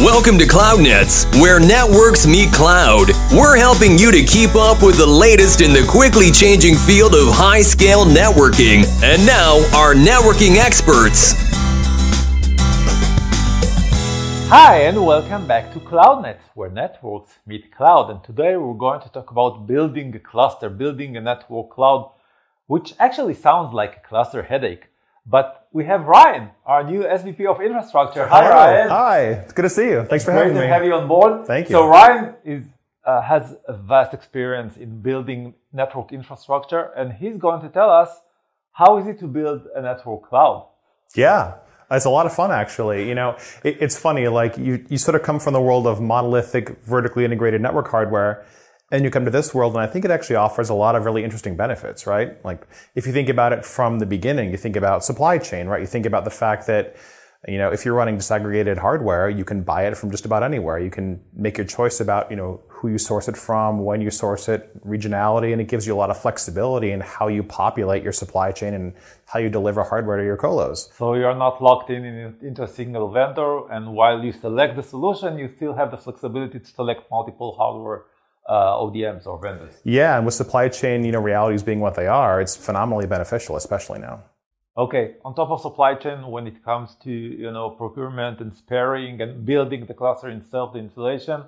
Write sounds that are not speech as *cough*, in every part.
Welcome to CloudNets, where networks meet cloud. We're helping you to keep up with the latest in the quickly changing field of high scale networking. And now, our networking experts. Hi, and welcome back to CloudNets, where networks meet cloud. And today we're going to talk about building a cluster, building a network cloud, which actually sounds like a cluster headache. But we have Ryan, our new SVP of infrastructure. Hi, Hello. Ryan. Hi, it's good to see you. Thanks for Great having to me. have you on board. Thank you. So Ryan is uh, has a vast experience in building network infrastructure, and he's going to tell us how is it to build a network cloud. Yeah. It's a lot of fun, actually. You know, it, it's funny. Like you, you sort of come from the world of monolithic, vertically integrated network hardware, and you come to this world, and I think it actually offers a lot of really interesting benefits, right? Like if you think about it from the beginning, you think about supply chain, right? You think about the fact that you know, if you're running disaggregated hardware, you can buy it from just about anywhere. You can make your choice about, you know, who you source it from, when you source it, regionality, and it gives you a lot of flexibility in how you populate your supply chain and how you deliver hardware to your colos. So you're not locked in, in into a single vendor, and while you select the solution, you still have the flexibility to select multiple hardware uh, ODMs or vendors. Yeah, and with supply chain, you know, realities being what they are, it's phenomenally beneficial, especially now. Okay, on top of supply chain, when it comes to you know procurement and sparing and building the cluster itself, the installation,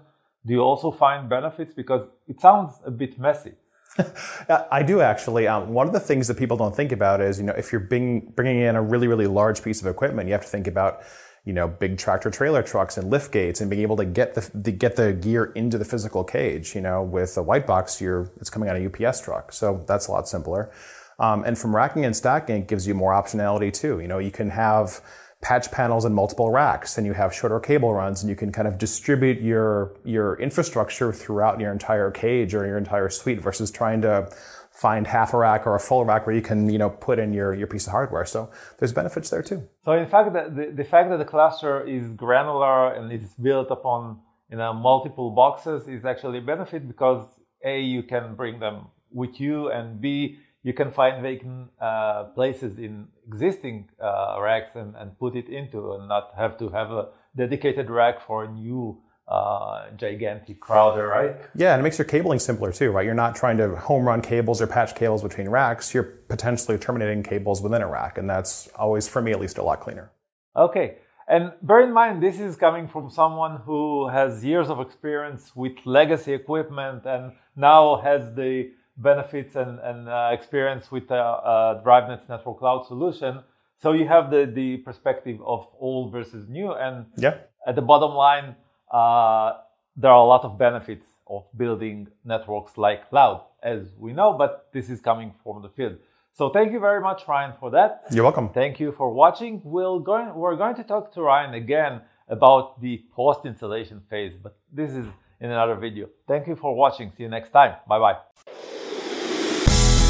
do you also find benefits because it sounds a bit messy? *laughs* I do actually. Um, one of the things that people don't think about is, you know, if you're bring, bringing in a really, really large piece of equipment, you have to think about, you know, big tractor trailer trucks and lift gates and being able to get the, the get the gear into the physical cage. You know, with a white box, you're it's coming on a UPS truck, so that's a lot simpler. Um, and from racking and stacking, it gives you more optionality too. You know, you can have patch panels in multiple racks and you have shorter cable runs and you can kind of distribute your your infrastructure throughout your entire cage or your entire suite versus trying to find half a rack or a full rack where you can you know put in your, your piece of hardware. So there's benefits there too. So in fact, the, the, fact that the cluster is granular and is built upon you know multiple boxes is actually a benefit because a you can bring them with you and b you can find vacant uh, places in existing uh, racks and, and put it into and not have to have a dedicated rack for a new uh, gigantic router, right? yeah and it makes your cabling simpler too right you're not trying to home run cables or patch cables between racks you're potentially terminating cables within a rack and that's always for me at least a lot cleaner Okay. And bear in mind, this is coming from someone who has years of experience with legacy equipment and now has the benefits and, and uh, experience with uh, uh, DriveNets' network cloud solution. So you have the, the perspective of old versus new. And yeah at the bottom line, uh, there are a lot of benefits of building networks like cloud, as we know, but this is coming from the field. So thank you very much, Ryan, for that. you're welcome Thank you for watching. We'll going, we're going to talk to Ryan again about the post installation phase, but this is in another video. Thank you for watching. See you next time. Bye bye.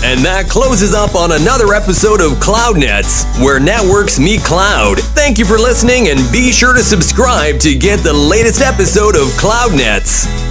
And that closes up on another episode of CloudNets, where networks meet cloud. Thank you for listening and be sure to subscribe to get the latest episode of CloudNets.